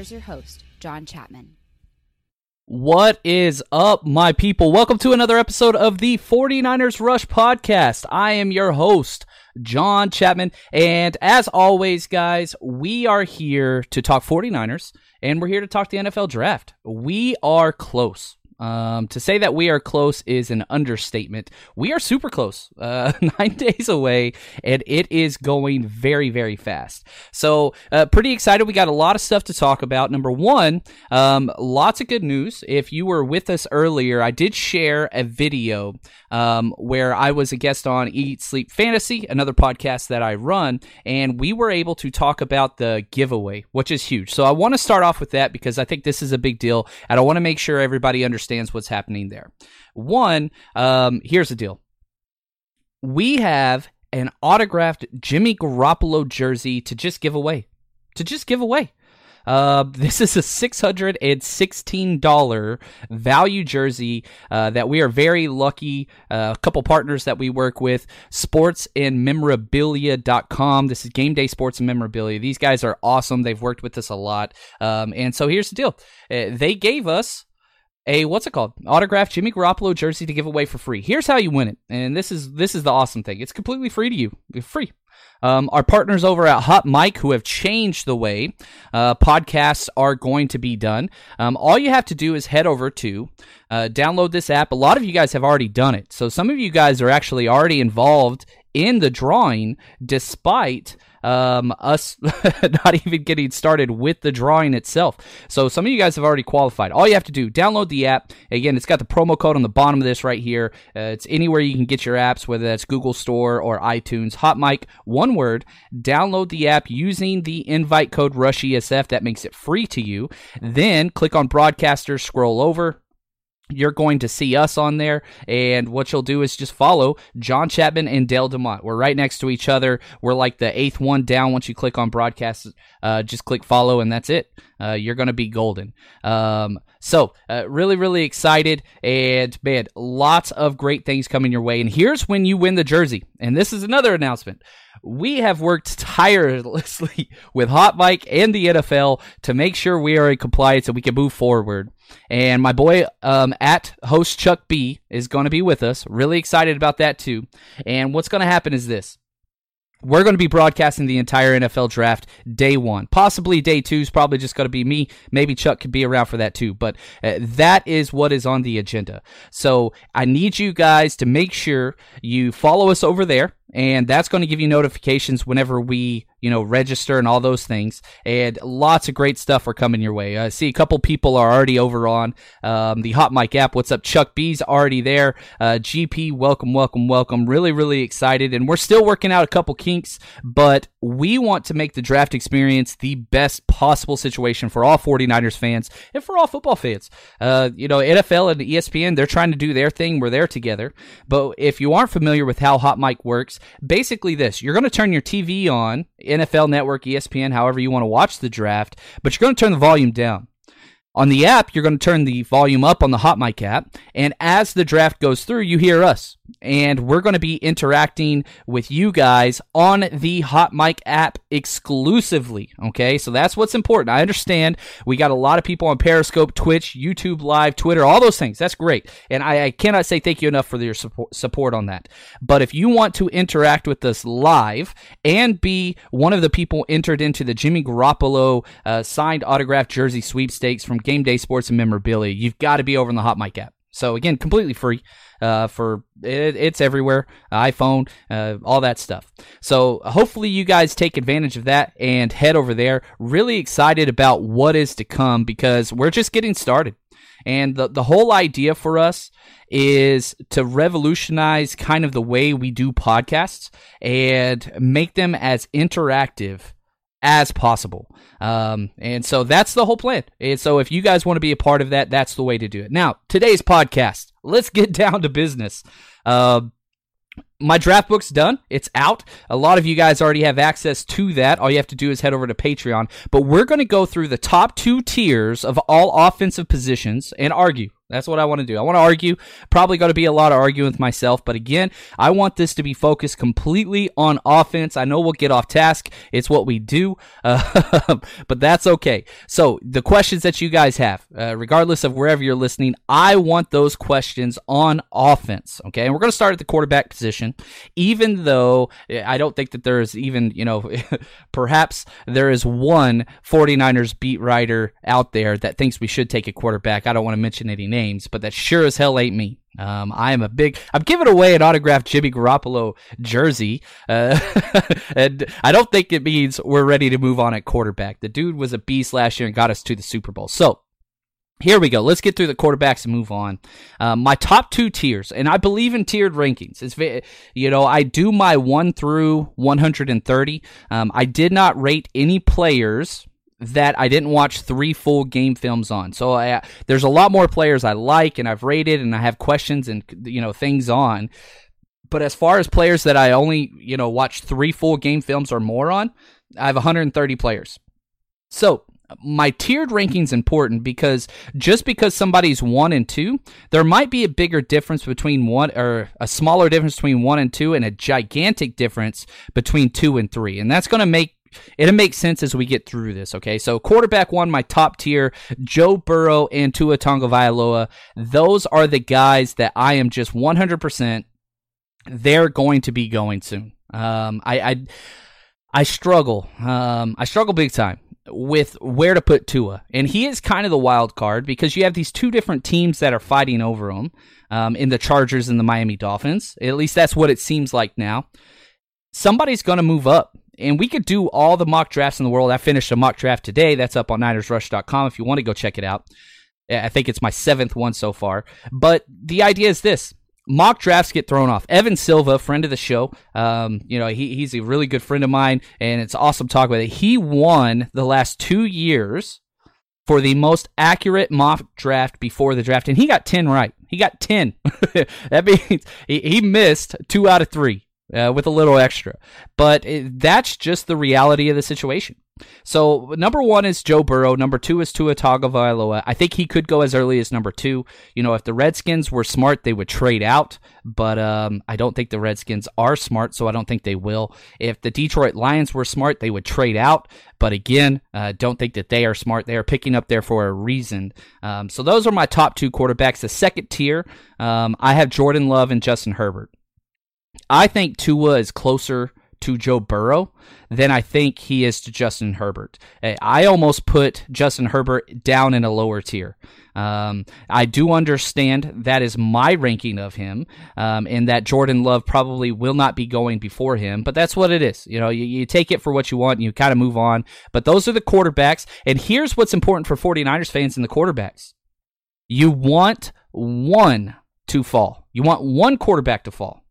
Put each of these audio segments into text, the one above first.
Here's your host, John Chapman. What is up, my people? Welcome to another episode of the 49ers Rush podcast. I am your host, John Chapman. And as always, guys, we are here to talk 49ers and we're here to talk the NFL draft. We are close. Um, to say that we are close is an understatement. We are super close, uh, nine days away, and it is going very, very fast. So, uh, pretty excited. We got a lot of stuff to talk about. Number one, um, lots of good news. If you were with us earlier, I did share a video um, where I was a guest on Eat Sleep Fantasy, another podcast that I run, and we were able to talk about the giveaway, which is huge. So, I want to start off with that because I think this is a big deal, and I want to make sure everybody understands what's happening there. One, um, here's the deal. We have an autographed Jimmy Garoppolo jersey to just give away. To just give away. Uh, this is a $616 value jersey uh, that we are very lucky. Uh, a couple partners that we work with, sports and sportsandmemorabilia.com. This is Game Day Sports and Memorabilia. These guys are awesome. They've worked with us a lot. Um, and so here's the deal Uh, they gave us a what's it called autographed Jimmy Garoppolo jersey to give away for free. Here's how you win it, and this is this is the awesome thing. It's completely free to you, free. Um, our partners over at Hot Mic, who have changed the way uh, podcasts are going to be done. Um, all you have to do is head over to uh, download this app. A lot of you guys have already done it, so some of you guys are actually already involved in the drawing, despite um, us not even getting started with the drawing itself. So some of you guys have already qualified. All you have to do, download the app. Again, it's got the promo code on the bottom of this right here. Uh, it's anywhere you can get your apps, whether that's Google Store or iTunes. Hot Mic, one word. Download the app using the invite code RUSHESF. That makes it free to you. Then click on Broadcasters, scroll over you're going to see us on there. And what you'll do is just follow John Chapman and Dale DeMont. We're right next to each other. We're like the eighth one down. Once you click on broadcast, uh, just click follow, and that's it. Uh, you're going to be golden. Um, so, uh, really, really excited. And man, lots of great things coming your way. And here's when you win the jersey. And this is another announcement. We have worked tirelessly with Hot Mic and the NFL to make sure we are in compliance and we can move forward. And my boy um, at host Chuck B is going to be with us. Really excited about that too. And what's going to happen is this we're going to be broadcasting the entire NFL draft day one. Possibly day two is probably just going to be me. Maybe Chuck could be around for that too. But uh, that is what is on the agenda. So I need you guys to make sure you follow us over there and that's going to give you notifications whenever we you know register and all those things. And lots of great stuff are coming your way. I see a couple people are already over on um, the hot mic app. What's up? Chuck b's already there. Uh, gp welcome welcome welcome. Really really excited. And we're still working out a couple kinks but we want to make the draft experience the best possible situation for all 49ers fans and for all football fans. Uh, you know nfl and espn they're trying to do their thing. We're there together. But if you aren't familiar with how hot mic works basically this you're going to turn your TV on, NFL Network, ESPN, however you want to watch the draft, but you're going to turn the volume down. On the app, you're going to turn the volume up on the Hot Mic app, and as the draft goes through, you hear us and we're going to be interacting with you guys on the Hot Mic app exclusively. Okay, so that's what's important. I understand we got a lot of people on Periscope, Twitch, YouTube Live, Twitter, all those things. That's great, and I, I cannot say thank you enough for your support, support on that. But if you want to interact with us live and be one of the people entered into the Jimmy Garoppolo uh, signed autographed jersey sweepstakes from Game Day Sports and Memorabilia, you've got to be over in the Hot Mic app. So again, completely free uh, for it, it's everywhere, iPhone, uh, all that stuff. So hopefully you guys take advantage of that and head over there. Really excited about what is to come because we're just getting started. And the, the whole idea for us is to revolutionize kind of the way we do podcasts and make them as interactive as possible. Um, and so that's the whole plan. And so if you guys want to be a part of that, that's the way to do it. Now, today's podcast, let's get down to business. Uh, my draft book's done. It's out. A lot of you guys already have access to that. All you have to do is head over to Patreon. But we're going to go through the top two tiers of all offensive positions and argue that's what I want to do. I want to argue. Probably going to be a lot of arguing with myself, but again, I want this to be focused completely on offense. I know we'll get off task. It's what we do, uh, but that's okay. So the questions that you guys have, uh, regardless of wherever you're listening, I want those questions on offense. Okay, and we're going to start at the quarterback position, even though I don't think that there is even you know, perhaps there is one 49ers beat writer out there that thinks we should take a quarterback. I don't want to mention any names names, but that sure as hell ain't me. Um, I am a big. I'm giving away an autographed Jimmy Garoppolo jersey, uh, and I don't think it means we're ready to move on at quarterback. The dude was a beast last year and got us to the Super Bowl. So here we go. Let's get through the quarterbacks and move on. Um, my top two tiers, and I believe in tiered rankings. It's you know I do my one through 130. Um, I did not rate any players that I didn't watch three full game films on. So I, there's a lot more players I like and I've rated and I have questions and you know things on. But as far as players that I only you know watch three full game films or more on, I have 130 players. So my tiered ranking is important because just because somebody's one and two, there might be a bigger difference between one or a smaller difference between one and two and a gigantic difference between two and three. And that's going to make It'll make sense as we get through this, okay? So quarterback one, my top tier, Joe Burrow and Tua Tagovailoa. Those are the guys that I am just 100%. They're going to be going soon. Um, I, I, I struggle. Um, I struggle big time with where to put Tua, and he is kind of the wild card because you have these two different teams that are fighting over him. Um, in the Chargers and the Miami Dolphins. At least that's what it seems like now. Somebody's going to move up and we could do all the mock drafts in the world. I finished a mock draft today. That's up on NinersRush.com if you want to go check it out. I think it's my seventh one so far. But the idea is this mock drafts get thrown off. Evan Silva, friend of the show, um, you know, he, he's a really good friend of mine, and it's awesome talk about it. He won the last two years for the most accurate mock draft before the draft, and he got 10 right. He got 10. that means he, he missed two out of three. Uh, with a little extra. But it, that's just the reality of the situation. So number one is Joe Burrow. Number two is Tua Tagovailoa. I think he could go as early as number two. You know, if the Redskins were smart, they would trade out. But um, I don't think the Redskins are smart, so I don't think they will. If the Detroit Lions were smart, they would trade out. But again, uh, don't think that they are smart. They are picking up there for a reason. Um, so those are my top two quarterbacks. The second tier, um, I have Jordan Love and Justin Herbert. I think Tua is closer to Joe Burrow than I think he is to Justin Herbert. I almost put Justin Herbert down in a lower tier. Um, I do understand that is my ranking of him, um, and that Jordan Love probably will not be going before him, but that's what it is. You know, you, you take it for what you want and you kind of move on. But those are the quarterbacks. And here's what's important for 49ers fans and the quarterbacks you want one to fall, you want one quarterback to fall.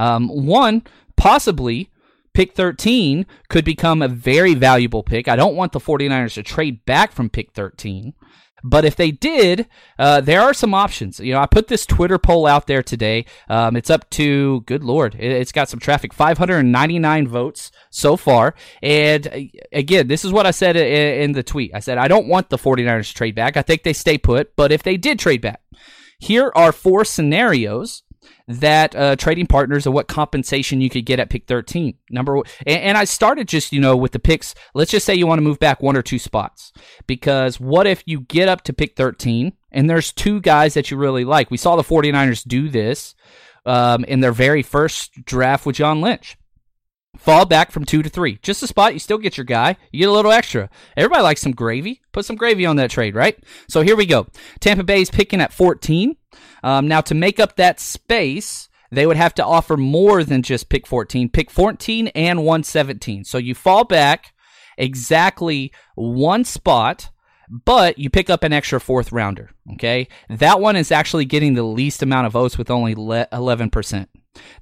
Um, one, possibly pick 13 could become a very valuable pick. I don't want the 49ers to trade back from pick 13. But if they did, uh, there are some options. You know, I put this Twitter poll out there today. Um, it's up to, good lord, it, has got some traffic 599 votes so far. And uh, again, this is what I said in the tweet. I said, I don't want the 49ers to trade back. I think they stay put. But if they did trade back, here are four scenarios that uh, trading partners and what compensation you could get at pick 13. Number and, and I started just, you know, with the picks. Let's just say you want to move back one or two spots. Because what if you get up to pick 13 and there's two guys that you really like? We saw the 49ers do this um, in their very first draft with John Lynch. Fall back from two to three. Just a spot. You still get your guy. You get a little extra. Everybody likes some gravy. Put some gravy on that trade, right? So here we go. Tampa Bay is picking at 14. Um, now, to make up that space, they would have to offer more than just pick 14, pick 14 and 117. So you fall back exactly one spot, but you pick up an extra fourth rounder. Okay. That one is actually getting the least amount of votes with only 11%.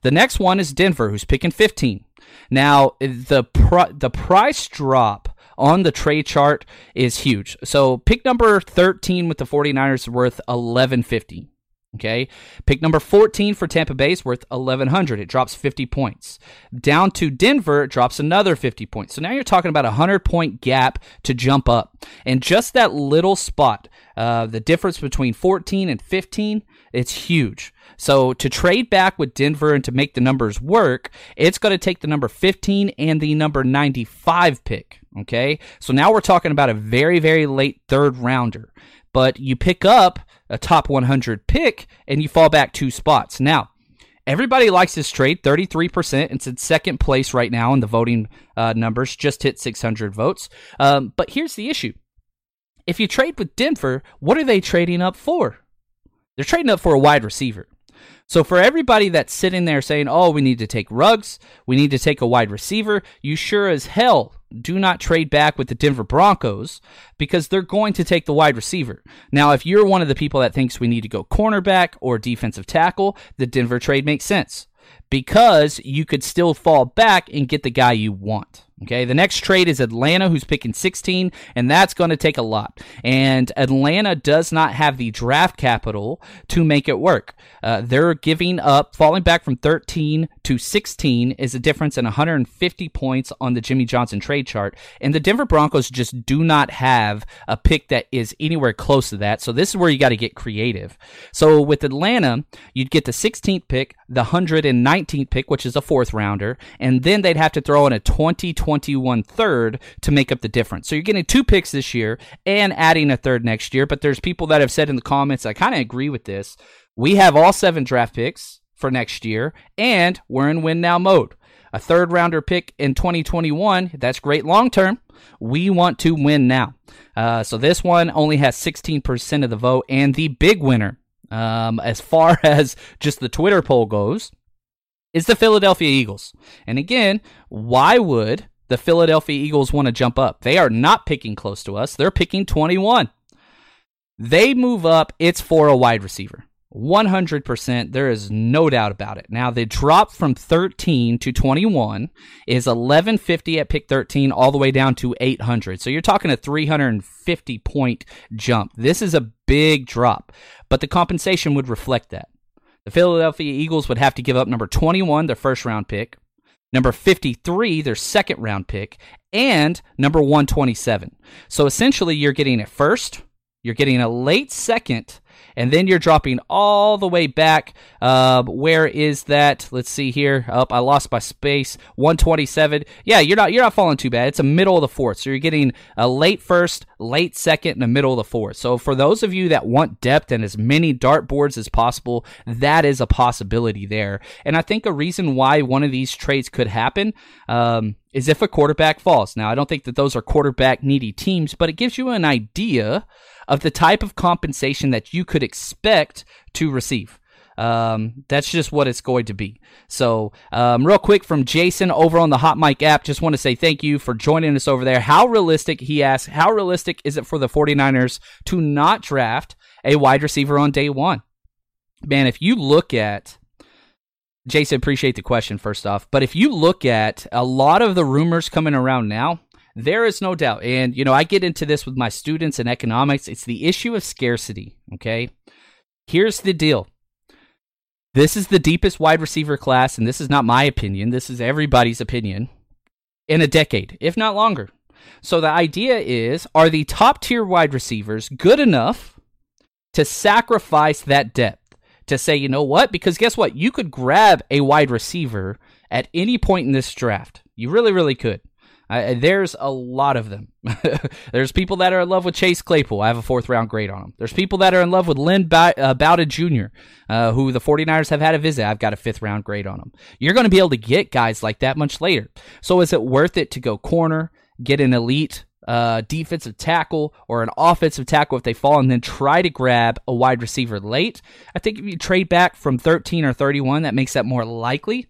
The next one is Denver, who's picking 15. Now, the, pr- the price drop on the trade chart is huge. So pick number 13 with the 49ers is worth 1150. Okay. Pick number 14 for Tampa Bay is worth 1100. It drops 50 points. Down to Denver, it drops another 50 points. So now you're talking about a 100 point gap to jump up. And just that little spot, uh, the difference between 14 and 15, it's huge. So to trade back with Denver and to make the numbers work, it's going to take the number 15 and the number 95 pick. Okay. So now we're talking about a very, very late third rounder. But you pick up a top 100 pick and you fall back two spots. Now, everybody likes this trade 33%. It's in second place right now in the voting uh, numbers, just hit 600 votes. Um, but here's the issue if you trade with Denver, what are they trading up for? They're trading up for a wide receiver. So for everybody that's sitting there saying, "Oh, we need to take Ruggs, we need to take a wide receiver," you sure as hell do not trade back with the Denver Broncos because they're going to take the wide receiver. Now, if you're one of the people that thinks we need to go cornerback or defensive tackle, the Denver trade makes sense because you could still fall back and get the guy you want. Okay, the next trade is Atlanta, who's picking 16, and that's going to take a lot. And Atlanta does not have the draft capital to make it work. Uh, they're giving up, falling back from 13 to 16 is a difference in 150 points on the Jimmy Johnson trade chart. And the Denver Broncos just do not have a pick that is anywhere close to that. So this is where you got to get creative. So with Atlanta, you'd get the 16th pick, the 119th pick, which is a fourth rounder, and then they'd have to throw in a 2020 21 third to make up the difference. So you're getting two picks this year and adding a third next year. But there's people that have said in the comments, I kind of agree with this. We have all seven draft picks for next year, and we're in win now mode. A third rounder pick in 2021, that's great long term. We want to win now. Uh, so this one only has 16% of the vote, and the big winner, um, as far as just the Twitter poll goes, is the Philadelphia Eagles. And again, why would the Philadelphia Eagles want to jump up. They are not picking close to us. They're picking 21. They move up, it's for a wide receiver. 100%. There is no doubt about it. Now, the drop from 13 to 21 is 1150 at pick 13 all the way down to 800. So you're talking a 350 point jump. This is a big drop, but the compensation would reflect that. The Philadelphia Eagles would have to give up number 21, their first round pick, number 53, their second round pick, and number 127. So essentially, you're getting a first, you're getting a late second, and then you're dropping all the way back. Uh, where is that? Let's see here. Up, oh, I lost my space. 127. Yeah, you're not you're not falling too bad. It's a middle of the fourth, so you're getting a late first, late second, and a middle of the fourth. So for those of you that want depth and as many dartboards as possible, that is a possibility there. And I think a reason why one of these trades could happen. Um, is if a quarterback falls. Now, I don't think that those are quarterback needy teams, but it gives you an idea of the type of compensation that you could expect to receive. Um, that's just what it's going to be. So, um, real quick from Jason over on the Hot Mic app, just want to say thank you for joining us over there. How realistic, he asked, how realistic is it for the 49ers to not draft a wide receiver on day one? Man, if you look at Jason, appreciate the question first off, but if you look at a lot of the rumors coming around now, there is no doubt. And, you know, I get into this with my students in economics. It's the issue of scarcity. Okay. Here's the deal this is the deepest wide receiver class, and this is not my opinion. This is everybody's opinion in a decade, if not longer. So the idea is are the top tier wide receivers good enough to sacrifice that depth? To say, you know what? Because guess what? You could grab a wide receiver at any point in this draft. You really, really could. There's a lot of them. there's people that are in love with Chase Claypool. I have a fourth round grade on him. There's people that are in love with Lynn ba- uh, Bowden Jr., uh, who the 49ers have had a visit. I've got a fifth round grade on him. You're going to be able to get guys like that much later. So is it worth it to go corner, get an elite uh, defensive tackle or an offensive tackle if they fall, and then try to grab a wide receiver late? I think if you trade back from 13 or 31, that makes that more likely.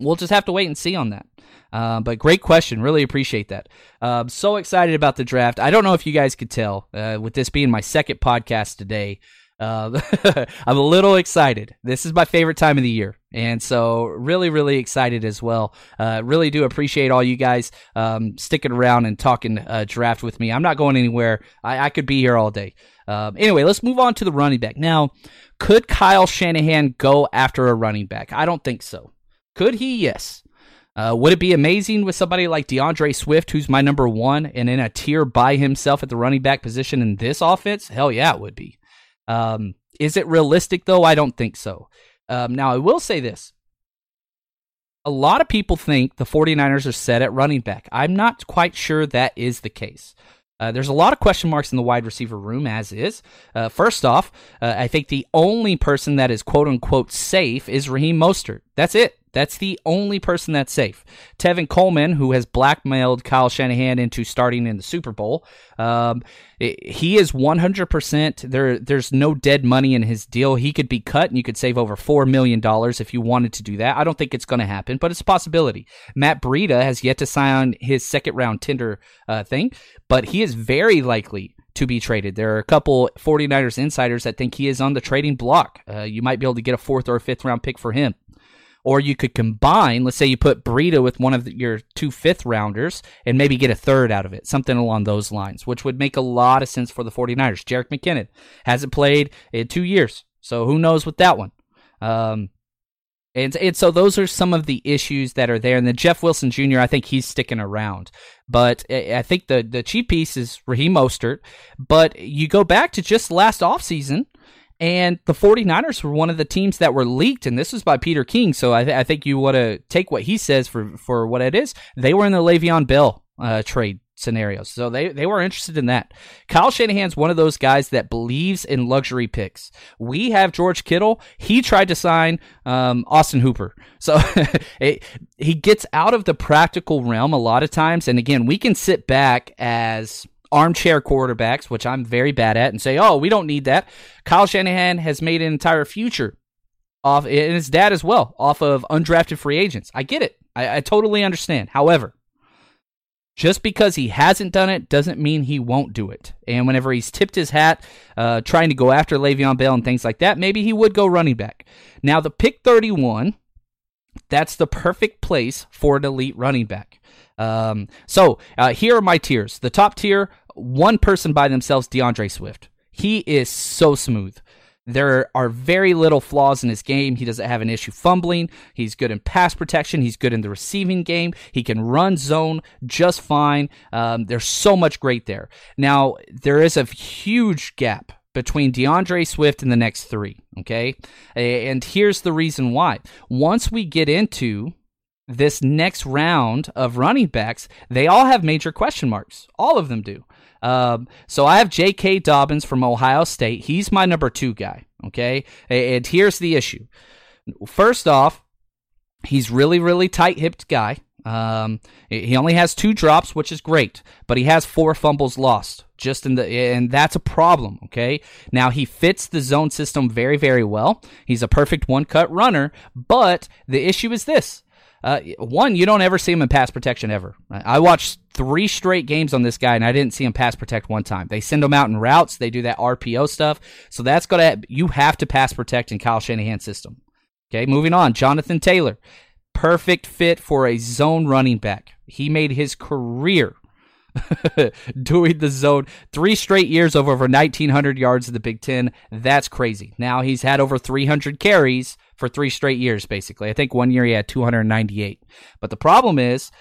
We'll just have to wait and see on that. Uh, but great question. Really appreciate that. Uh, so excited about the draft. I don't know if you guys could tell, uh, with this being my second podcast today, uh, I'm a little excited. This is my favorite time of the year. And so, really, really excited as well. Uh, really do appreciate all you guys um, sticking around and talking uh, draft with me. I'm not going anywhere. I, I could be here all day. Um, anyway, let's move on to the running back. Now, could Kyle Shanahan go after a running back? I don't think so. Could he? Yes. Uh, would it be amazing with somebody like DeAndre Swift, who's my number one and in a tier by himself at the running back position in this offense? Hell yeah, it would be. Um, is it realistic, though? I don't think so. Um, now, I will say this. A lot of people think the 49ers are set at running back. I'm not quite sure that is the case. Uh, there's a lot of question marks in the wide receiver room, as is. Uh, first off, uh, I think the only person that is quote unquote safe is Raheem Mostert. That's it. That's the only person that's safe. Tevin Coleman, who has blackmailed Kyle Shanahan into starting in the Super Bowl, um, he is 100%. There, there's no dead money in his deal. He could be cut, and you could save over $4 million if you wanted to do that. I don't think it's going to happen, but it's a possibility. Matt Breida has yet to sign his second round tender uh, thing, but he is very likely to be traded. There are a couple 49ers insiders that think he is on the trading block. Uh, you might be able to get a fourth or a fifth round pick for him. Or you could combine, let's say you put Breida with one of the, your two fifth rounders and maybe get a third out of it, something along those lines, which would make a lot of sense for the 49ers. Jerick McKinnon hasn't played in two years, so who knows with that one. Um, and, and so those are some of the issues that are there. And then Jeff Wilson Jr., I think he's sticking around. But I think the, the chief piece is Raheem Mostert. But you go back to just last offseason, and the 49ers were one of the teams that were leaked, and this was by Peter King. So I, th- I think you want to take what he says for, for what it is. They were in the Le'Veon Bell uh, trade scenarios. So they, they were interested in that. Kyle Shanahan's one of those guys that believes in luxury picks. We have George Kittle. He tried to sign um, Austin Hooper. So it, he gets out of the practical realm a lot of times. And again, we can sit back as armchair quarterbacks, which I'm very bad at, and say, oh, we don't need that. Kyle Shanahan has made an entire future off, and his dad as well, off of undrafted free agents. I get it. I, I totally understand. However, just because he hasn't done it doesn't mean he won't do it. And whenever he's tipped his hat, uh, trying to go after Le'Veon Bell and things like that, maybe he would go running back. Now, the pick 31, that's the perfect place for an elite running back. Um, so uh, here are my tiers. The top tier, one person by themselves, DeAndre Swift. He is so smooth. There are very little flaws in his game. He doesn't have an issue fumbling. He's good in pass protection. He's good in the receiving game. He can run zone just fine. Um, there's so much great there. Now, there is a huge gap between DeAndre Swift and the next three. Okay. And here's the reason why. Once we get into this next round of running backs, they all have major question marks. All of them do. Um, so I have J.K. Dobbins from Ohio State. He's my number two guy. Okay. And here's the issue. First off, he's really, really tight hipped guy. Um, he only has two drops, which is great, but he has four fumbles lost just in the, and that's a problem. Okay. Now he fits the zone system very, very well. He's a perfect one cut runner, but the issue is this. Uh, one, you don't ever see him in pass protection ever. I watched three straight games on this guy, and I didn't see him pass protect one time. They send him out in routes. They do that RPO stuff. So that's gonna you have to pass protect in Kyle Shanahan's system. Okay, moving on. Jonathan Taylor, perfect fit for a zone running back. He made his career doing the zone three straight years of over 1900 yards in the Big Ten. That's crazy. Now he's had over 300 carries for three straight years, basically. I think one year he had 298. But the problem is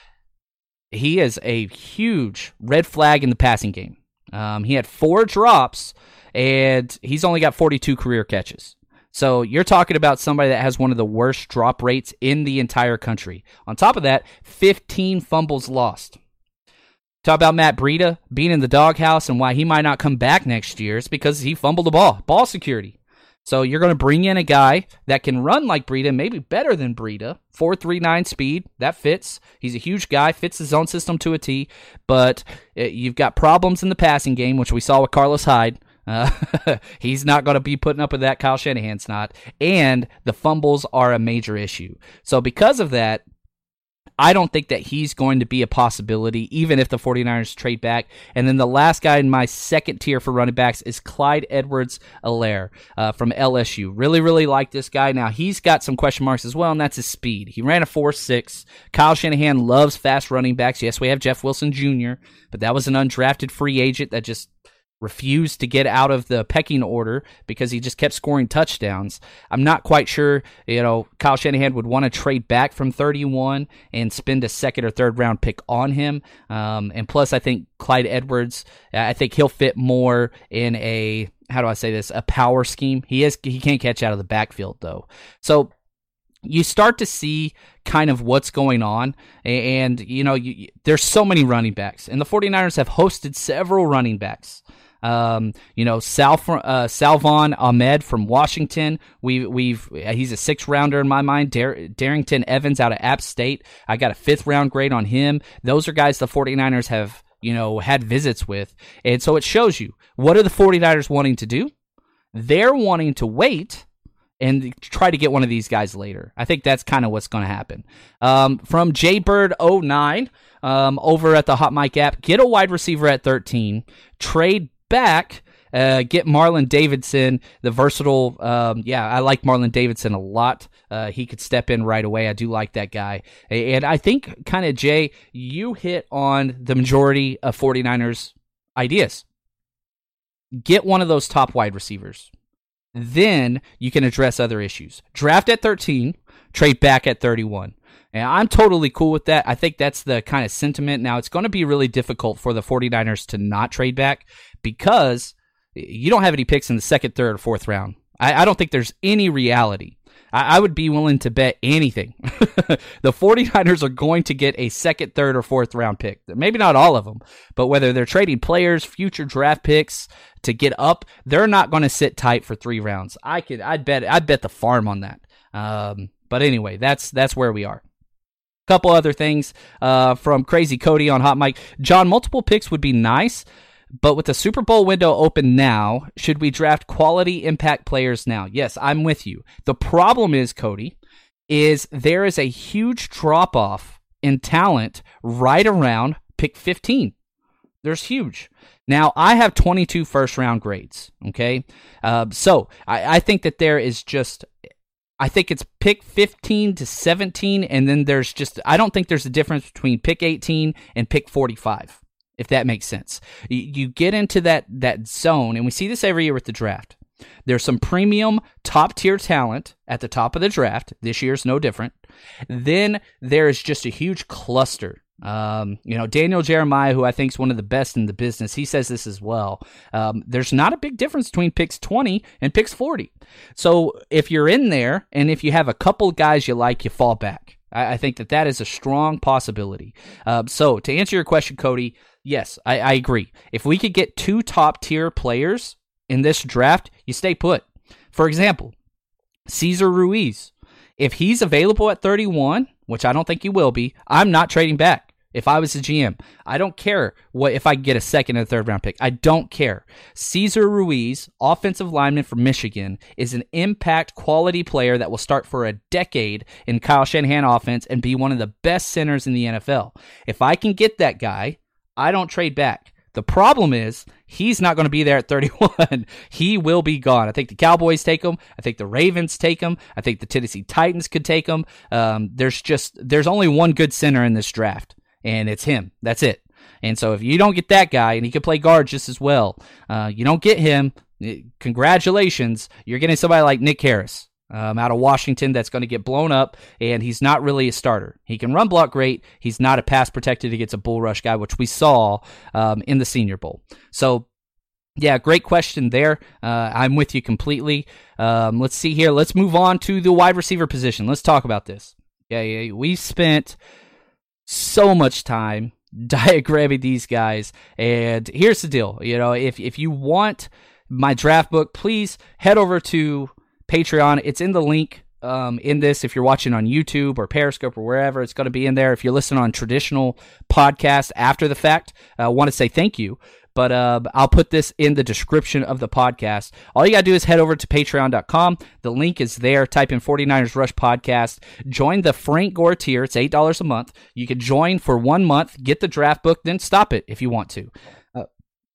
he is a huge red flag in the passing game. Um, he had four drops, and he's only got 42 career catches. So you're talking about somebody that has one of the worst drop rates in the entire country. On top of that, 15 fumbles lost. Talk about Matt Breida being in the doghouse and why he might not come back next year. It's because he fumbled the ball. Ball security. So you're going to bring in a guy that can run like Breida, maybe better than Breida. 439 speed, that fits. He's a huge guy, fits the zone system to a T, but uh, you've got problems in the passing game, which we saw with Carlos Hyde. Uh, he's not going to be putting up with that. Kyle Shanahan's not. And the fumbles are a major issue. So because of that, I don't think that he's going to be a possibility, even if the 49ers trade back. And then the last guy in my second tier for running backs is Clyde Edwards Helaire uh, from LSU. Really, really like this guy. Now, he's got some question marks as well, and that's his speed. He ran a 4 6. Kyle Shanahan loves fast running backs. Yes, we have Jeff Wilson Jr., but that was an undrafted free agent that just refused to get out of the pecking order because he just kept scoring touchdowns. I'm not quite sure, you know, Kyle Shanahan would want to trade back from 31 and spend a second or third round pick on him. Um, and plus, I think Clyde Edwards, I think he'll fit more in a how do I say this? A power scheme. He is he can't catch out of the backfield though. So you start to see kind of what's going on and you know you, there's so many running backs and the 49ers have hosted several running backs um, you know, Sal, uh, Salvon Ahmed from Washington. We, we've he's a six rounder in my mind. Dar- Darrynton Evans out of App State. I got a fifth round grade on him. Those are guys the 49ers have you know had visits with, and so it shows you what are the 49ers wanting to do. They're wanting to wait and try to get one of these guys later. I think that's kind of what's going to happen. Um, from Jaybird09 um, over at the Hot Mic app, get a wide receiver at 13, trade back. Uh, get Marlon Davidson, the versatile. Um, yeah, I like Marlon Davidson a lot. Uh, he could step in right away. I do like that guy. And I think, kind of, Jay, you hit on the majority of 49ers ideas. Get one of those top wide receivers. Then you can address other issues. Draft at 13, trade back at 31. And I'm totally cool with that. I think that's the kind of sentiment. Now, it's going to be really difficult for the 49ers to not trade back because you don't have any picks in the second, third, or fourth round. I, I don't think there's any reality. I, I would be willing to bet anything. the 49ers are going to get a second, third, or fourth round pick. Maybe not all of them, but whether they're trading players, future draft picks to get up, they're not going to sit tight for three rounds. I could, I'd bet, I'd bet the farm on that. Um, but anyway, that's that's where we are couple other things uh, from Crazy Cody on Hot Mic. John, multiple picks would be nice, but with the Super Bowl window open now, should we draft quality impact players now? Yes, I'm with you. The problem is, Cody, is there is a huge drop off in talent right around pick 15. There's huge. Now, I have 22 first round grades. Okay. Uh, so I, I think that there is just I think it's pick 15 to 17, and then there's just, I don't think there's a difference between pick 18 and pick 45, if that makes sense. You, get into that, that zone, and we see this every year with the draft. There's some premium top tier talent at the top of the draft. This year's no different. Then there's just a huge cluster um, you know, Daniel Jeremiah, who I think is one of the best in the business, he says this as well. Um, there's not a big difference between picks 20 and picks 40. So if you're in there and if you have a couple guys you like, you fall back. I, I think that that is a strong possibility. Um, so to answer your question, Cody, yes, I, I agree. If we could get two top tier players in this draft, you stay put. For example, Cesar Ruiz. If he's available at 31, which I don't think he will be, I'm not trading back. If I was a GM, I don't care what if I get a second and third round pick. I don't care. Cesar Ruiz, offensive lineman from Michigan, is an impact quality player that will start for a decade in Kyle Shanahan offense and be one of the best centers in the NFL. If I can get that guy, I don't trade back. The problem is he's not going to be there at 31. he will be gone. I think the Cowboys take him. I think the Ravens take him. I think the Tennessee Titans could take him. Um, there's just there's only one good center in this draft and it's him. That's it. And so if you don't get that guy, and he could play guard just as well, uh, you don't get him. Eh, congratulations, you're getting somebody like Nick Harris. Um, out of Washington, that's going to get blown up, and he's not really a starter. He can run block great. He's not a pass protected against a bull rush guy, which we saw um, in the Senior Bowl. So yeah, great question there. Uh, I'm with you completely. Um, let's see here. Let's move on to the wide receiver position. Let's talk about this. Yeah, yeah we spent so much time diagramming these guys. And here's the deal, you know, if if you want my draft book, please head over to Patreon. It's in the link um, in this. If you're watching on YouTube or Periscope or wherever, it's going to be in there. If you're listening on traditional podcast after the fact, I uh, want to say thank you but uh, I'll put this in the description of the podcast. All you got to do is head over to patreon.com. The link is there. Type in 49ers Rush Podcast. Join the Frank Gore tier. It's $8 a month. You can join for one month, get the draft book, then stop it if you want to. Uh,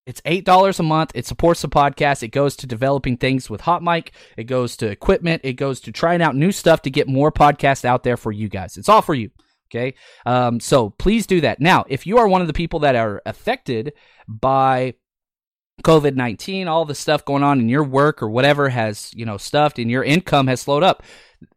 it's $8 a month. It supports the podcast. It goes to developing things with Hot Mic. It goes to equipment. It goes to trying out new stuff to get more podcasts out there for you guys. It's all for you. Okay. Um, so please do that. Now, if you are one of the people that are affected by COVID 19, all the stuff going on in your work or whatever has, you know, stuffed and your income has slowed up,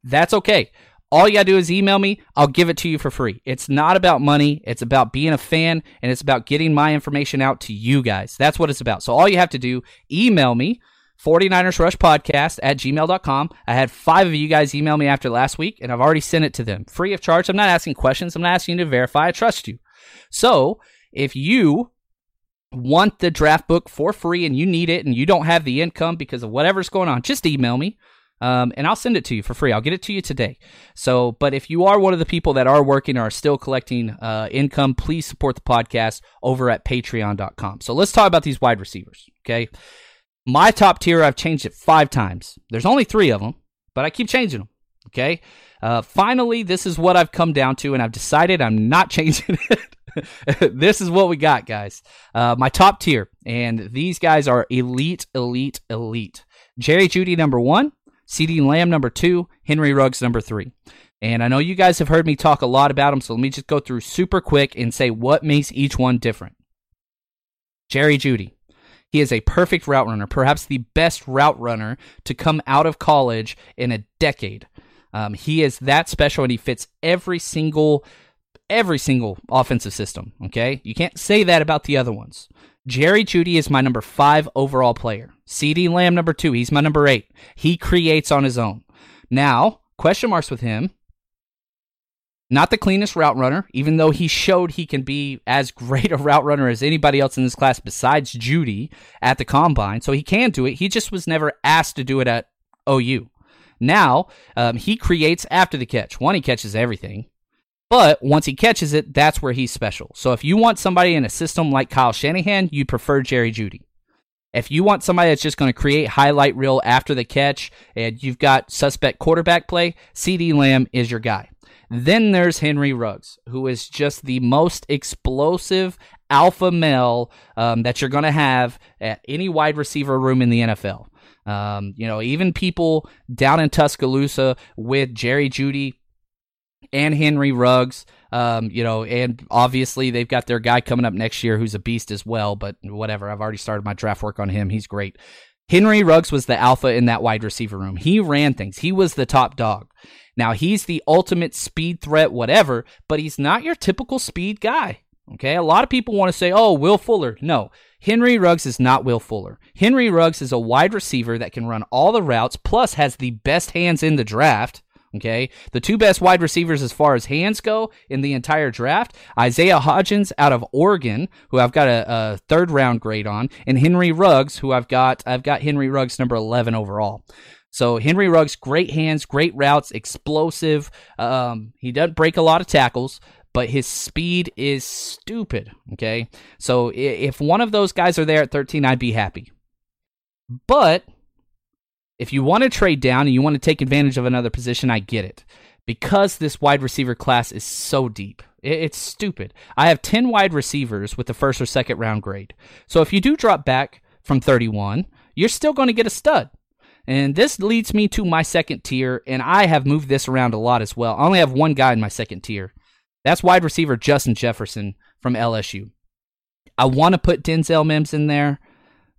that's okay. All you got to do is email me. I'll give it to you for free. It's not about money. It's about being a fan and it's about getting my information out to you guys. That's what it's about. So all you have to do, email me 49ers Rush Podcast at gmail.com. I had five of you guys email me after last week, and I've already sent it to them free of charge. I'm not asking questions, I'm not asking you to verify. I trust you. So if you want the draft book for free and you need it and you don't have the income because of whatever's going on, just email me. Um, and I'll send it to you for free. I'll get it to you today. So, but if you are one of the people that are working or are still collecting uh, income, please support the podcast over at patreon.com. So let's talk about these wide receivers. Okay. My top tier, I've changed it five times. There's only three of them, but I keep changing them. Okay. Uh, finally, this is what I've come down to, and I've decided I'm not changing it. this is what we got, guys. Uh, my top tier, and these guys are elite, elite, elite. Jerry Jeudy, number one. CeeDee Lamb, number two. Henry Ruggs, number three. And I know you guys have heard me talk a lot about them, so let me just go through super quick and say what makes each one different. Jerry Jeudy. he is a perfect route runner, perhaps the best route runner to come out of college in a decade. Um, he is that special, and he fits every single every single offensive system. Okay, you can't say that about the other ones. Jerry Jeudy is my number five overall player. CeeDee Lamb number two. He's my number eight. He creates on his own. Now, question marks with him not the cleanest route runner, even though he showed he can be as great a route runner as anybody else in this class besides Jeudy at the combine. So he can do it. He just was never asked to do it at OU. Now, um, he creates after the catch. One, he catches everything. But once he catches it, that's where he's special. So if you want somebody in a system like Kyle Shanahan, you prefer Jerry Jeudy. If you want somebody that's just going to create highlight reel after the catch and you've got suspect quarterback play, CeeDee Lamb is your guy. Then there's Henry Ruggs, who is just the most explosive alpha male um, that you're going to have at any wide receiver room in the NFL. Um, you know, even people down in Tuscaloosa with Jerry Jeudy and Henry Ruggs, um, you know, and obviously they've got their guy coming up next year who's a beast as well, but whatever. I've already started my draft work on him. He's great. Henry Ruggs was the alpha in that wide receiver room. He ran things. He was the top dog. Now he's the ultimate speed threat, whatever, but he's not your typical speed guy. Okay, a lot of people want to say, "Oh, Will Fuller." No, Henry Ruggs is not Will Fuller. Henry Ruggs is a wide receiver that can run all the routes, plus has the best hands in the draft. Okay, the two best wide receivers as far as hands go in the entire draft: Isaiah Hodgins out of Oregon, who I've got a, a third round grade on, and Henry Ruggs, who I've got I've got Henry Ruggs number eleven overall. So Henry Ruggs, great hands, great routes, explosive. Um, he doesn't break a lot of tackles, but his speed is stupid. Okay, so if one of those guys are there at 13, I'd be happy. But if you want to trade down and you want to take advantage of another position, I get it. Because this wide receiver class is so deep. It's stupid. I have 10 wide receivers with the first or second round grade. So if you do drop back from 31, you're still going to get a stud. And this leads me to my second tier, and I have moved this around a lot as well. I only have one guy in my second tier. That's wide receiver Justin Jefferson from LSU. I want to put Denzel Mims in there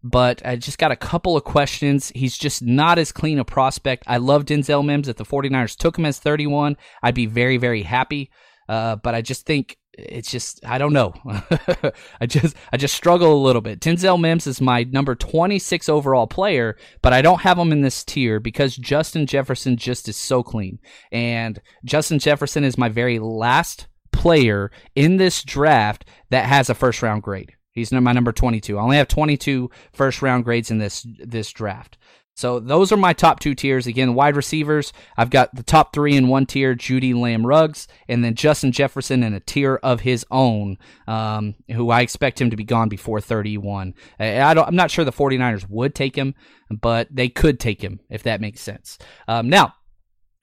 but I just got a couple of questions. He's just not as clean a prospect. I love Denzel Mims. If the 49ers took him as 31, I'd be very, very happy. Uh, but I just think it's just I don't know. I just I just struggle a little bit. Denzel Mims is my number 26 overall player, but I don't have him in this tier because Justin Jefferson just is so clean. And Justin Jefferson is my very last player in this draft that has a first round grade. He's my number 22. I only have 22 first round grades in this this draft. So those are my top two tiers. Again, wide receivers, I've got the top three in one tier, Jeudy Lamb Ruggs, and then Justin Jefferson in a tier of his own, um, who I expect him to be gone before 31. I, am not sure the 49ers would take him, but they could take him, if that makes sense. Um, now,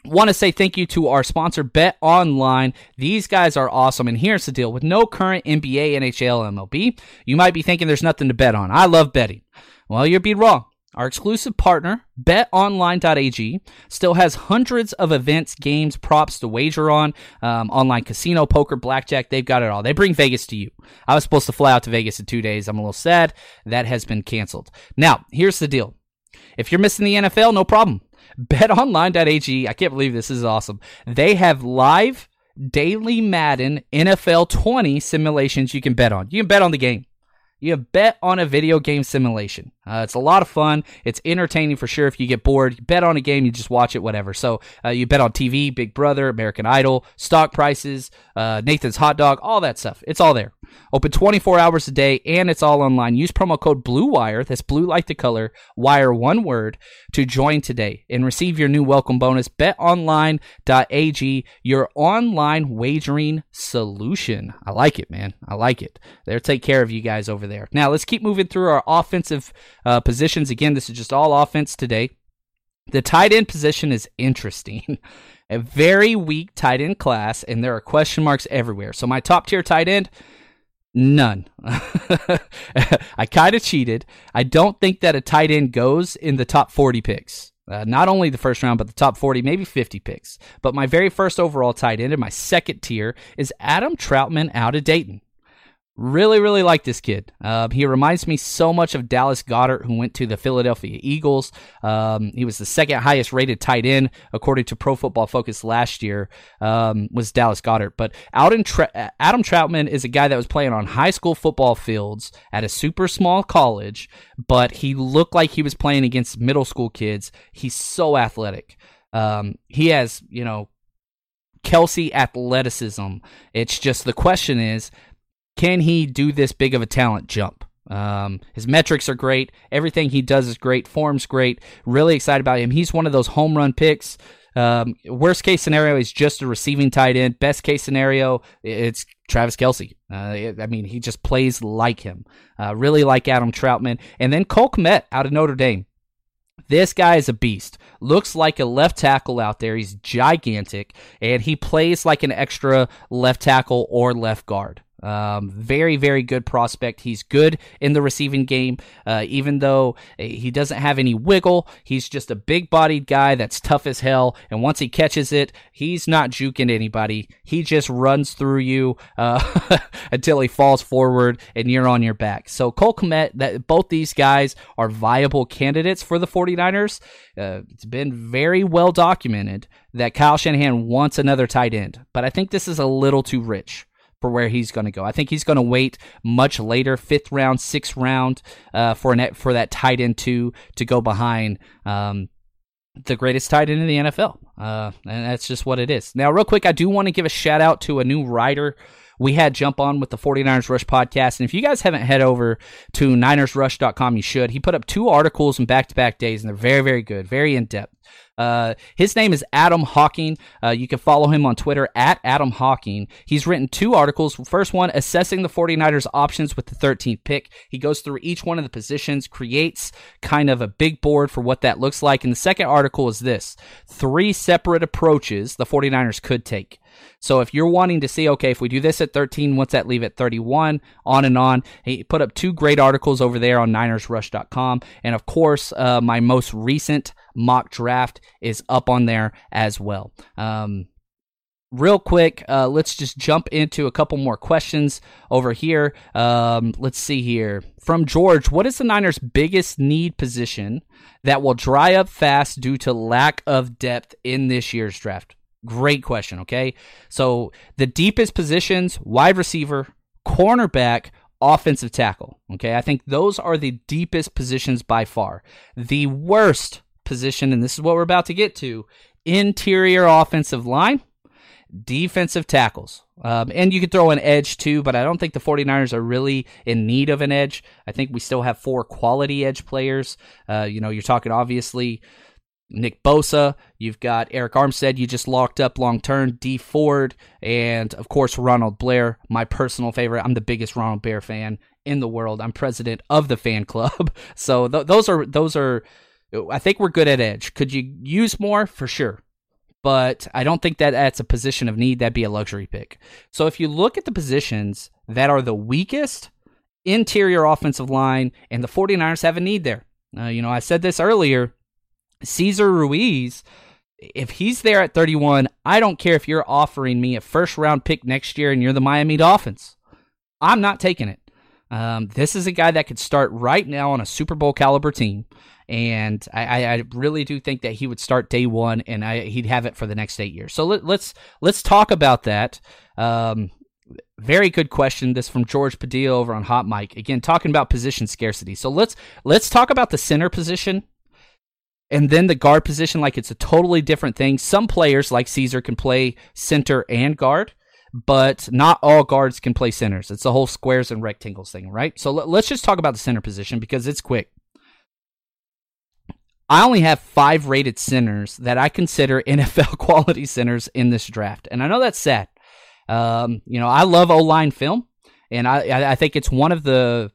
want to say thank you to our sponsor bet online these guys are awesome and here's the deal with no current nba nhl mlb you might be thinking there's nothing to bet on i love betting well you'd be wrong our exclusive partner, betonline.ag, still has hundreds of events, games, props to wager on, um, online casino, poker, blackjack. They've got it all. They bring Vegas to you. I was supposed to fly out to Vegas in two days. I'm a little sad. That has been canceled. Now, here's the deal. If you're missing the NFL, no problem. BetOnline.ag, I can't believe this is awesome. They have live daily Madden NFL 20 simulations you can bet on. You can bet on the game. You can bet on a video game simulation. Uh, it's a lot of fun. It's entertaining for sure. If you get bored, you bet on a game, you just watch it, whatever. So uh, you bet on TV, Big Brother, American Idol, stock prices, uh, Nathan's Hot Dog, all that stuff. It's all there. Open 24 hours a day, and it's all online. Use promo code BLUEWIRE, that's blue like the color, wire one word, to join today and receive your new welcome bonus. BetOnline.ag, your online wagering solution. I like it, man. I like it. They'll take care of you guys over there. Now, let's keep moving through our offensive uh, positions. Again, this is just all offense today. The tight end position is interesting. a very weak tight end class, and there are question marks everywhere. So, my top tier tight end, None. I kind of cheated. I don't think that a tight end goes in the top 40 picks. Uh, not only the first round, but the top 40, maybe 50 picks. But my very first overall tight end in my second tier is Adam Trautman out of Dayton. Really, really like this kid. Uh, he reminds me so much of Dallas Goedert, who went to the Philadelphia Eagles. Um, he was the second highest rated tight end according to Pro Football Focus last year. Um, was Dallas Goedert. but Tra- Adam Trautman is a guy that was playing on high school football fields at a super small college, but he looked like he was playing against middle school kids. He's so athletic. Um, he has, you know, Kelce athleticism. It's just the question is can he do this big of a talent jump? Um, his metrics are great. Everything he does is great. Form's great. Really excited about him. He's one of those home run picks. Um, worst case scenario, he's just a receiving tight end. Best case scenario, it's Travis Kelce. Uh, I mean, he just plays like him. Uh, really like Adam Trautman. And then Cole Kmet out of Notre Dame. This guy is a beast. Looks like a left tackle out there. He's gigantic, and he plays like an extra left tackle or left guard. Um, very, very good prospect. He's good in the receiving game, uh, even though eh, he doesn't have any wiggle. He's just a big bodied guy that's tough as hell. And once he catches it, he's not juking anybody. He just runs through you uh, until he falls forward and you're on your back. So Cole Kmet, that both these guys are viable candidates for the 49ers. Uh, it's been very well documented that Kyle Shanahan wants another tight end, but I think this is a little too rich for where he's going to go. I think he's going to wait much later, fifth round, sixth round, uh, for net for that tight end two to go behind um, the greatest tight end in the NFL. Uh, and that's just what it is. Now, real quick, I do want to give a shout out to a new writer we had jump on with the 49ers Rush podcast. And if you guys haven't head over to NinersRush.com, you should. He put up two articles in back to back days, and they're very, very good, very in depth. Uh, his name is Adam Hawking. Uh, you can follow him on Twitter at Adam Hawking. He's written two articles. First one, assessing the 49ers options with the 13th pick. He goes through each one of the positions, creates kind of a big board for what that looks like. And the second article is this three separate approaches the 49ers could take. So if you're wanting to see, okay, if we do this at 13, what's that leave at 31? On and on. He put up two great articles over there on NinersRush.com. And of course, uh, my most recent mock draft is up on there as well. Um, real quick, uh, let's just jump into a couple more questions over here. Um, let's see here. From George, what is the Niners' biggest need position that will dry up fast due to lack of depth in this year's draft? Great question. Okay. So the deepest positions wide receiver, cornerback, offensive tackle. Okay. I think those are the deepest positions by far. The worst position, and this is what we're about to get to interior offensive line, defensive tackles. Um, and you could throw an edge too, but I don't think the 49ers are really in need of an edge. I think we still have four quality edge players. Uh, you know, you're talking obviously Nick Bosa. You've got Arik Armstead, you just locked up long term, Dee Ford, and of course, Ronald Blair, my personal favorite. I'm the biggest Ronald Blair fan in the world. I'm president of the fan club. So th- those are, those are, I think we're good at edge. Could you use more? For sure. But I don't think that that's a position of need. That'd be a luxury pick. So if you look at the positions that are the weakest, interior offensive line, and the 49ers have a need there. Uh, you know, I said this earlier Cesar Ruiz, if he's there at 31, I don't care if you're offering me a first round pick next year and you're the Miami Dolphins. I'm not taking it. Um, this is a guy that could start right now on a Super Bowl caliber team, and I, I really do think that he would start day one, and I, he'd have it for the next eight years. So let, us let's, let's talk about that. Um, very good question. This from George Padilla over on Hot Mic. Again, talking about position scarcity. So let's let's talk about the center position and then the guard position like it's a totally different thing. Some players like Cesar can play center and guard, but not all guards can play centers. It's the whole squares and rectangles thing, right? So let's just talk about the center position because it's quick. I only have five rated centers that I consider NFL quality centers in this draft, and I know that's sad. Um, you know, I love O line film, and I I think it's one of the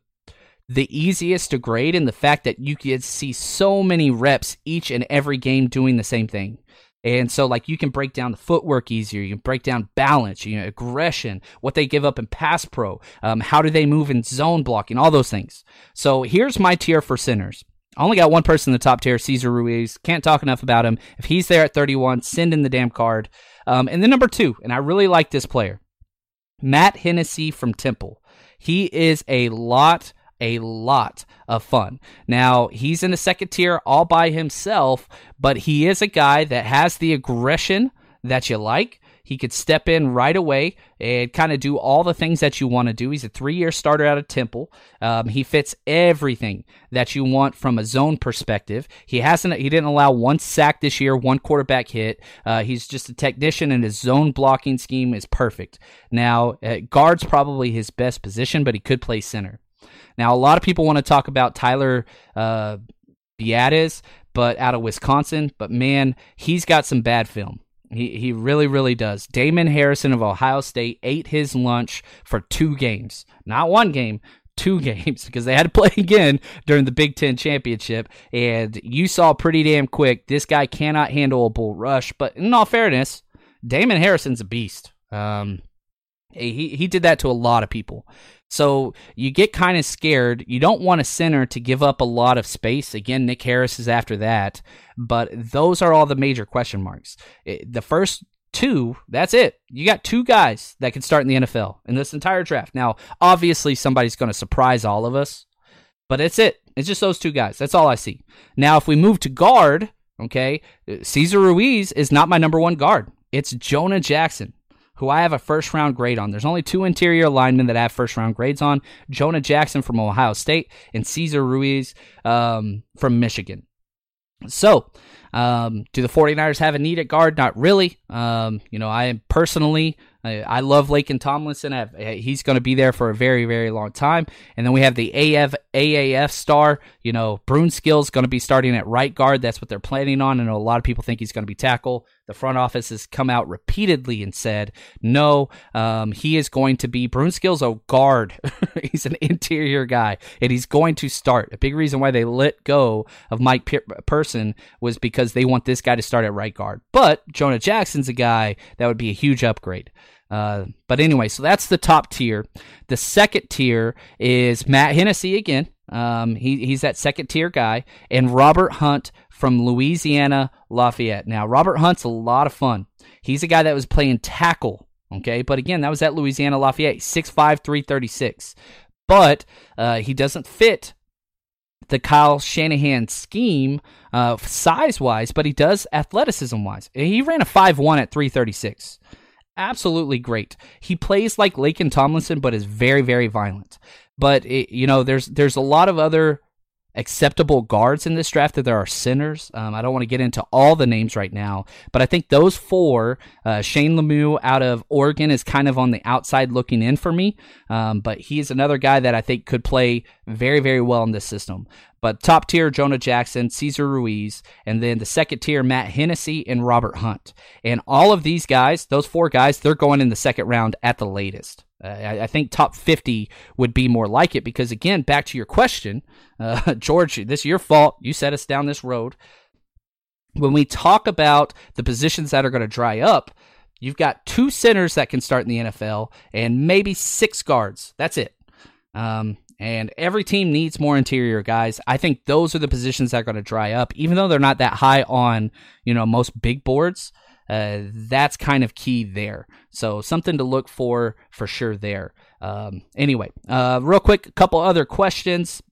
the easiest to grade in the fact that you can see so many reps each and every game doing the same thing. And so, like, you can break down the footwork easier. You can break down balance, you know, aggression, what they give up in pass pro, um, how do they move in zone blocking, all those things. So, here's my tier for centers. Only got one person in the top tier, Cesar Ruiz. Can't talk enough about him. If he's there at 31, send in the damn card. Um, and then number two, and I really like this player, Matt Hennessy from Temple. He is a lot a lot of fun. Now, he's in the second tier all by himself, but he is a guy that has the aggression that you like. He could step in right away and kind of do all the things that you want to do. He's a three year starter out of Temple. Um, he fits everything that you want from a zone perspective. He hasn't, he didn't allow one sack this year, one quarterback hit. Uh, he's just a technician and his zone blocking scheme is perfect. Now, uh, guard's probably his best position, but he could play center. Now, a lot of people want to talk about Tyler uh, Biadasz, but out of Wisconsin. But man, he's got some bad film. He he really really does. Damon Harrison of Ohio State ate his lunch for two games, not one game, two games because they had to play again during the Big Ten championship. And you saw pretty damn quick this guy cannot handle a bull rush. But in all fairness, Damon Harrison's a beast. Um, Eh, he he did that to a lot of people. So you get kind of scared. You don't want a center to give up a lot of space. Again, Nick Harris is after that, but those are all the major question marks. Eh, the first two, that's it. You got two guys that can start in the NFL in this entire draft. Now, obviously, somebody's going to surprise all of us, but it's it. It's just those two guys. That's all I see. Now, if we move to guard, okay, eh, Cesar Ruiz is not my number one guard. It's Jonah Jackson who I have a first round grade on. There's only two interior linemen that I have first round grades on Jonah Jackson from Ohio State and Cesar Ruiz um, from Michigan. So, um, do the 49ers have a need at guard? Not really. Um, you know, I personally I, I love Laken Tomlinson. Have, he's going to be there for a very, very long time. And then we have the AF, AAF star. You know, Brunskill's going to be starting at right guard. That's what they're planning on. And a lot of people think he's going to be tackle. The front office has come out repeatedly and said, no, um, he is going to be Brunskill's a guard. he's an interior guy, and he's going to start. A big reason why they let go of Mike Person was because they want this guy to start at right guard. But Jonah Jackson's a guy that would be a huge upgrade. Uh, but anyway, so that's the top tier. The second tier is Matt Hennessy again. Um, he, he's that second tier guy, and Robert Hunt from Louisiana Lafayette. Now, Robert Hunt's a lot of fun. He's a guy that was playing tackle, okay? But again, that was at Louisiana Lafayette, 6'5, 336. But uh, he doesn't fit the Kyle Shanahan scheme uh, size wise, but he does athleticism wise. He ran a 5'1 at 336 absolutely great. He plays like Laken Tomlinson, but is very, very violent. But it, you know, there's there's a lot of other acceptable guards in this draft that there are centers. Um, I don't want to get into all the names right now, but I think those four, uh, Shane Lemieux out of Oregon is kind of on the outside looking in for me. Um, but he's another guy that I think could play very, very well in this system. But top tier, Jonah Jackson, Cesar Ruiz, and then the second tier, Matt Hennessy and Robert Hunt. And all of these guys, those four guys, they're going in the second round at the latest. I, I, think top 50 would be more like it because, again, back to your question, uh, George, this is your fault. You set us down this road. When we talk about the positions that are going to dry up, you've got two centers that can start in the NFL and maybe six guards. That's it. Um, and every team needs more interior guys. I think those are the positions that are going to dry up, even though they're not that high on you know most big boards. Uh, that's kind of key there. So something to look for for sure there. Um, anyway, uh, real quick, a couple other questions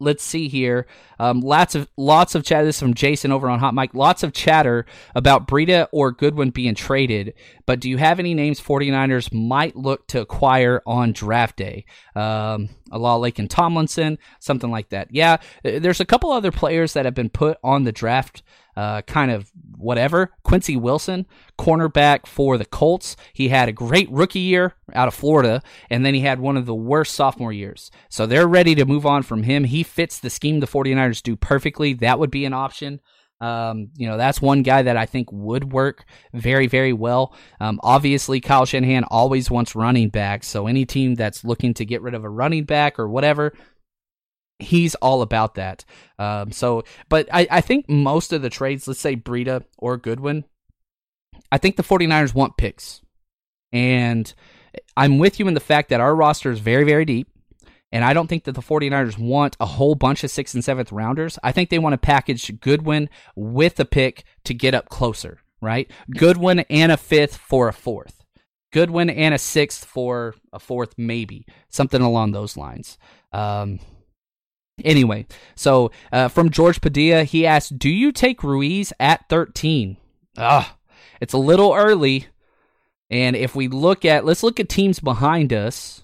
let's see here. Um, lots of lots of chat. This from Jason over on Hot Mic. Lots of chatter about Breida or Goodwin being traded. But do you have any names 49ers might look to acquire on draft day? Um, a la Laken Tomlinson, something like that. Yeah, there's a couple other players that have been put on the draft uh, kind of whatever. Quincy Wilson, cornerback for the Colts. He had a great rookie year out of Florida, and then he had one of the worst sophomore years. So they're ready to move on from him. He fits the scheme the 49ers do perfectly. That would be an option. Um, you know, that's one guy that I think would work very, very well. Um, obviously, Kyle Shanahan always wants running backs. So any team that's looking to get rid of a running back or whatever, he's all about that. Um, so, but I, I think most of the trades, let's say Breida or Goodwin, I think the 49ers want picks. And I'm with you in the fact that our roster is very, very deep. And I don't think that the 49ers want a whole bunch of sixth and seventh rounders. I think they want to package Goodwin with a pick to get up closer, right? Goodwin and a fifth for a fourth. Goodwin and a sixth for a fourth, maybe. Something along those lines. Um, Anyway, so uh, from George Padilla, he asked, "Do you take Ruiz at 13?" Ah, it's a little early. And if we look at, let's look at teams behind us,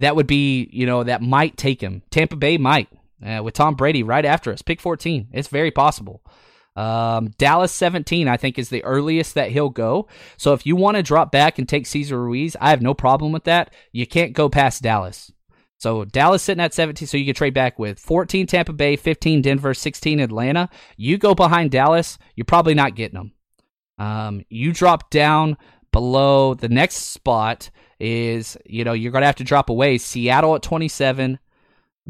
that would be, you know, that might take him. Tampa Bay might uh, with Tom Brady right after us, pick 14. It's very possible. Um, Dallas 17, I think, is the earliest that he'll go. So if you want to drop back and take Cesar Ruiz, I have no problem with that. You can't go past Dallas. So Dallas sitting at 17, so you can trade back with 14 Tampa Bay, 15 Denver, 16 Atlanta. You go behind Dallas, you're probably not getting them. Um, you drop down below the next spot is, you know, you're going to have to drop away Seattle at 27,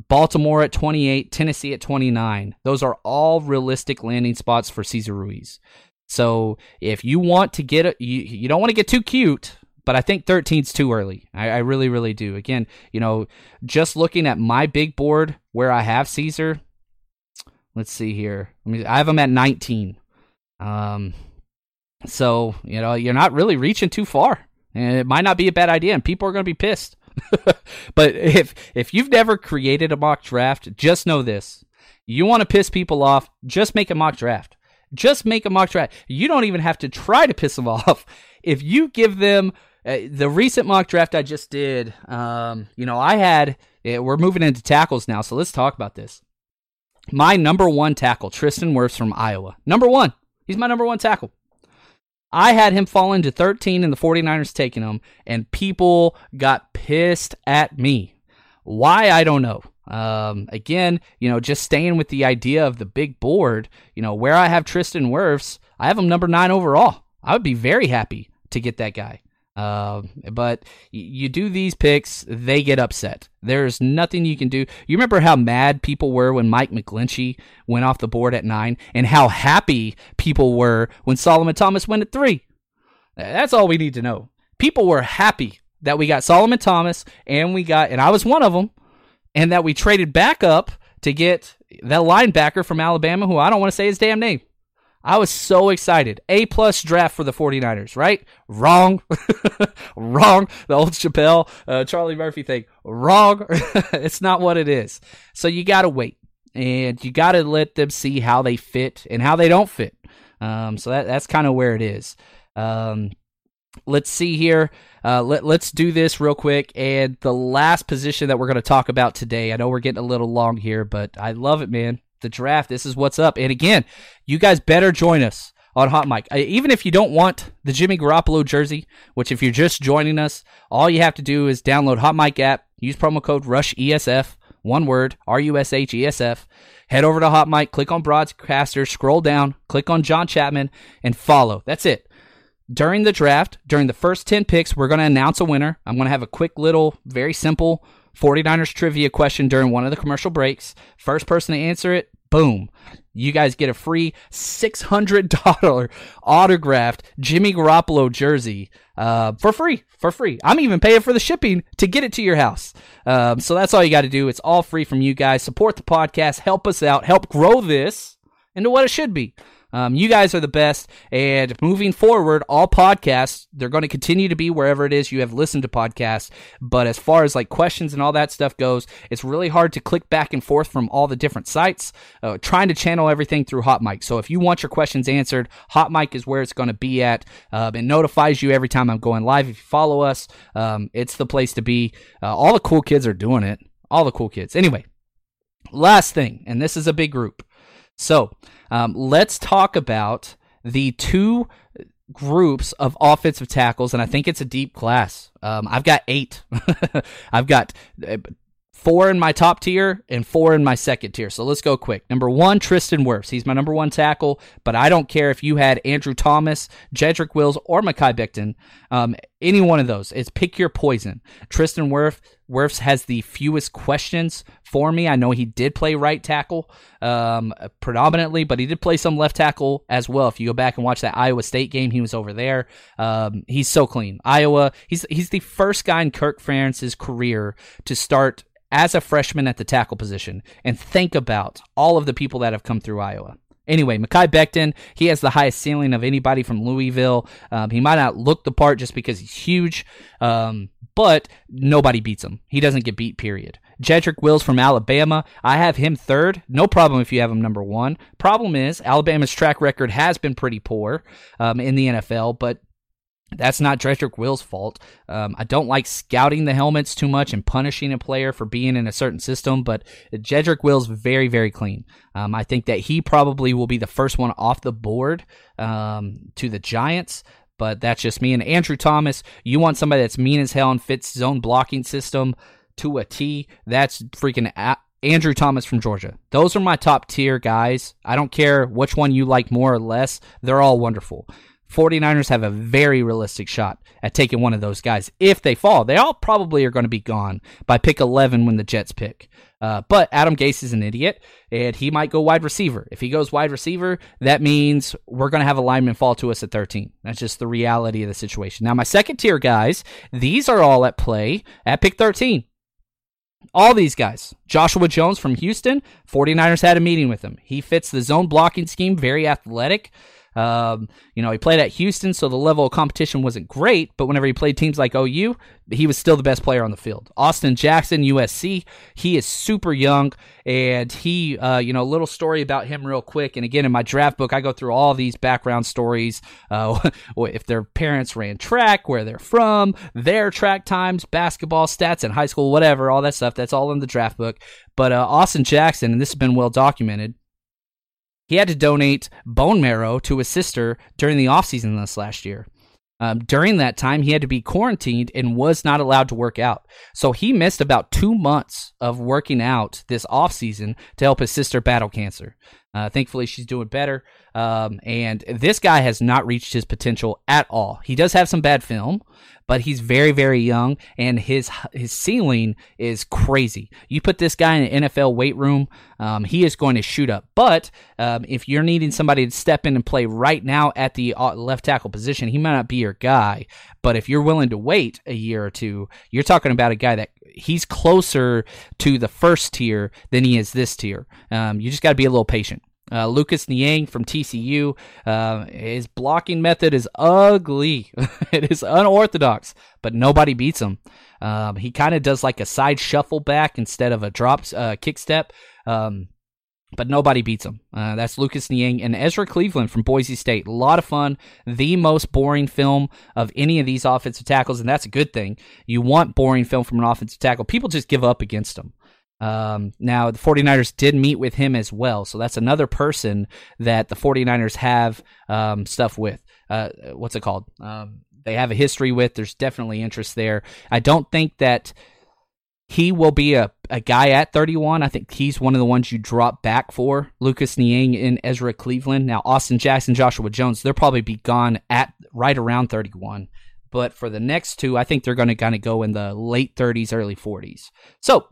Baltimore at 28, Tennessee at 29. Those are all realistic landing spots for Cesar Ruiz. So if you want to get a, you, you don't want to get too cute, but I think 13's too early. I, I really, really do. Again, you know, just looking at my big board where I have Cesar, let's see here. I mean, I have him at 19. Um, so, you know, you're not really reaching too far. And it might not be a bad idea, and people are going to be pissed. but if if you've never created a mock draft, just know this. You want to piss people off, just make a mock draft. Just make a mock draft. You don't even have to try to piss them off. If you give them uh, the recent mock draft I just did, um, you know, I had, uh, we're moving into tackles now, so let's talk about this. My number one tackle, Tristan Wirfs from Iowa. Number one. He's my number one tackle. I had him falling to 13 and the 49ers taking him, and people got pissed at me. Why, I don't know. Um, again, you know, just staying with the idea of the big board, you know, where I have Tristan Wirfs, I have him number nine overall. I would be very happy to get that guy. Uh, but you do these picks, they get upset. There's nothing you can do. You remember how mad people were when Mike McGlinchey went off the board at nine, and how happy people were when Solomon Thomas went at three. That's all we need to know. People were happy that we got Solomon Thomas, and we got, and I was one of them, and that we traded back up to get that linebacker from Alabama, who I don't want to say his damn name. I was so excited. A plus draft for the 49ers, right? Wrong. Wrong. The old Chappelle, uh, Charlie Murphy thing. Wrong. it's not what it is. So you got to wait and you got to let them see how they fit and how they don't fit. Um, so that, that's kind of where it is. Um, let's see here. Uh, let, let's do this real quick. And the last position that we're going to talk about today, I know we're getting a little long here, but I love it, man the draft. This is what's up. And again, you guys better join us on Hot Mic. Even if you don't want the Jimmy Garoppolo jersey, which if you're just joining us, all you have to do is download Hot Mic app, use promo code Rush ESF, one word, R U S H E S F. Head over to Hot Mic, click on Broadcaster, scroll down, click on John Chapman, and follow. That's it. During the draft, during the first 10 picks, we're going to announce a winner. I'm going to have a quick little, very simple 49ers trivia question during one of the commercial breaks. First person to answer it, boom. You guys get a free $600 autographed Jimmy Garoppolo jersey uh, for free. For free. I'm even paying for the shipping to get it to your house. Um, so that's all you got to do. It's all free from you guys. Support the podcast. Help us out. Help grow this into what it should be. Um, you guys are the best. And moving forward, all podcasts, they're going to continue to be wherever it is you have listened to podcasts. But as far as like questions and all that stuff goes, it's really hard to click back and forth from all the different sites, uh, trying to channel everything through Hot Mic. So if you want your questions answered, Hot Mic is where it's going to be at. Uh, it notifies you every time I'm going live. If you follow us, um, it's the place to be. Uh, all the cool kids are doing it. All the cool kids. Anyway, last thing, and this is a big group. So um, let's talk about the two groups of offensive tackles, and I think it's a deep class. Um, I've got eight. I've got uh, four in my top tier and four in my second tier. So let's go quick. Number one, Tristan Wirfs. He's my number one tackle, but I don't care if you had Andrew Thomas, Jedrick Wills, or Mekhi Becton. Um, any one of those. It's pick your poison. Tristan Wirfs, Wirfs has the fewest questions for me. I know he did play right tackle um, predominantly, but he did play some left tackle as well. If you go back and watch that Iowa State game, he was over there. Um, he's so clean. Iowa, he's he's the first guy in Kirk Ferentz's career to start as a freshman at the tackle position and think about all of the people that have come through Iowa. Anyway, Mekhi Becton, he has the highest ceiling of anybody from Louisville. Um, he might not look the part just because he's huge, um, but nobody beats him. He doesn't get beat, period. Jedrick Wills from Alabama, I have him third. No problem if you have him number one. Problem is, Alabama's track record has been pretty poor um, in the NFL, but that's not Jedrick Will's fault. Um, I don't like scouting the helmets too much and punishing a player for being in a certain system, but Jedrick Will's very, very clean. Um, I think that he probably will be the first one off the board um, to the Giants, but that's just me. And Andrew Thomas, you want somebody that's mean as hell and fits zone blocking system to a T. That's freaking a- Andrew Thomas from Georgia. Those are my top tier guys. I don't care which one you like more or less. They're all wonderful. 49ers have a very realistic shot at taking one of those guys if they fall. They all probably are going to be gone by pick 11 when the Jets pick. Uh, but Adam Gase is an idiot, and he might go wide receiver. If he goes wide receiver, that means we're going to have a lineman fall to us at 13. That's just the reality of the situation. Now, my second tier guys, these are all at play at pick 13. All these guys. Joshua Jones from Houston, 49ers had a meeting with him. He fits the zone blocking scheme, very athletic. Um, you know, he played at Houston, so the level of competition wasn't great, but whenever he played teams like OU, he was still the best player on the field. Austin Jackson, USC, he is super young, and he, uh, you know, a little story about him real quick. And again, in my draft book, I go through all these background stories. Uh, if their parents ran track, where they're from, their track times, basketball stats in high school, whatever, all that stuff. That's all in the draft book. But uh, Austin Jackson, and this has been well documented, he had to donate bone marrow to his sister during the offseason this last year. Um, during that time, he had to be quarantined and was not allowed to work out. So he missed about two months of working out this offseason to help his sister battle cancer. Uh, thankfully, she's doing better. Um, and this guy has not reached his potential at all. He does have some bad film, but he's very, very young, and his his ceiling is crazy. You put this guy in an NFL weight room, um, he is going to shoot up. But um, if you're needing somebody to step in and play right now at the uh, left tackle position, he might not be your guy. But if you're willing to wait a year or two, you're talking about a guy that he's closer to the first tier than he is this tier. Um, you just got to be a little patient. Uh, Lucas Niang from TCU, uh, his blocking method is ugly. it is unorthodox, but nobody beats him. Um, he kind of does like a side shuffle back instead of a drop uh, kick step. Um, but nobody beats him. Uh, that's Lucas Niang and Ezra Cleveland from Boise State. A lot of fun. The most boring film of any of these offensive tackles, and that's a good thing. You want boring film from an offensive tackle. People just give up against him. Um, now, the 49ers did meet with him as well. So that's another person that the 49ers have um, stuff with. Uh, what's it called? Um, they have a history with. There's definitely interest there. I don't think that he will be a, a guy at 31. I think he's one of the ones you drop back for. Lucas Niang and Ezra Cleveland. Now, Austin Jackson, Joshua Jones, they'll probably be gone at right around 31. But for the next two, I think they're going to kind of go in the late 30s, early 40s. So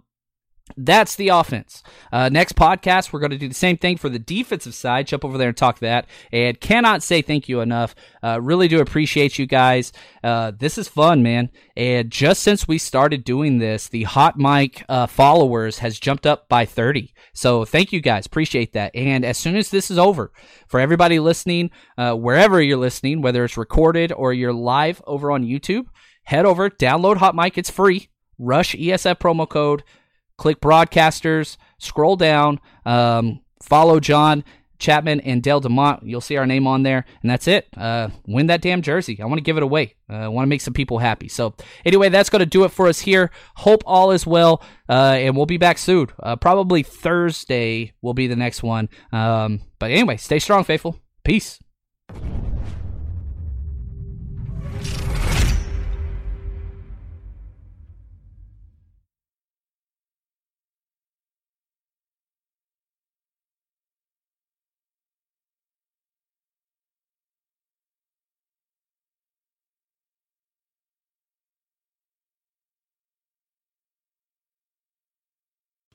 that's the offense. Uh, next podcast, we're going to do the same thing for the defensive side. Jump over there and talk that. And cannot say thank you enough. Uh, really do appreciate you guys. Uh, this is fun, man. And just since we started doing this, the hot mic uh, followers has jumped up by 30. So thank you guys. Appreciate that. And as soon as this is over, for everybody listening, uh, wherever you're listening, whether it's recorded or you're live over on YouTube, head over, download Hot Mic. It's free. Rush ESF promo code click broadcasters, scroll down, um, follow John Chapman and Dale Demont. You'll see our name on there, and that's it. Uh, win that damn jersey. I want to give it away. Uh, I want to make some people happy. So, anyway, that's going to do it for us here. Hope all is well, uh, and we'll be back soon. Uh, probably Thursday will be the next one. Um, but anyway, stay strong, faithful. Peace.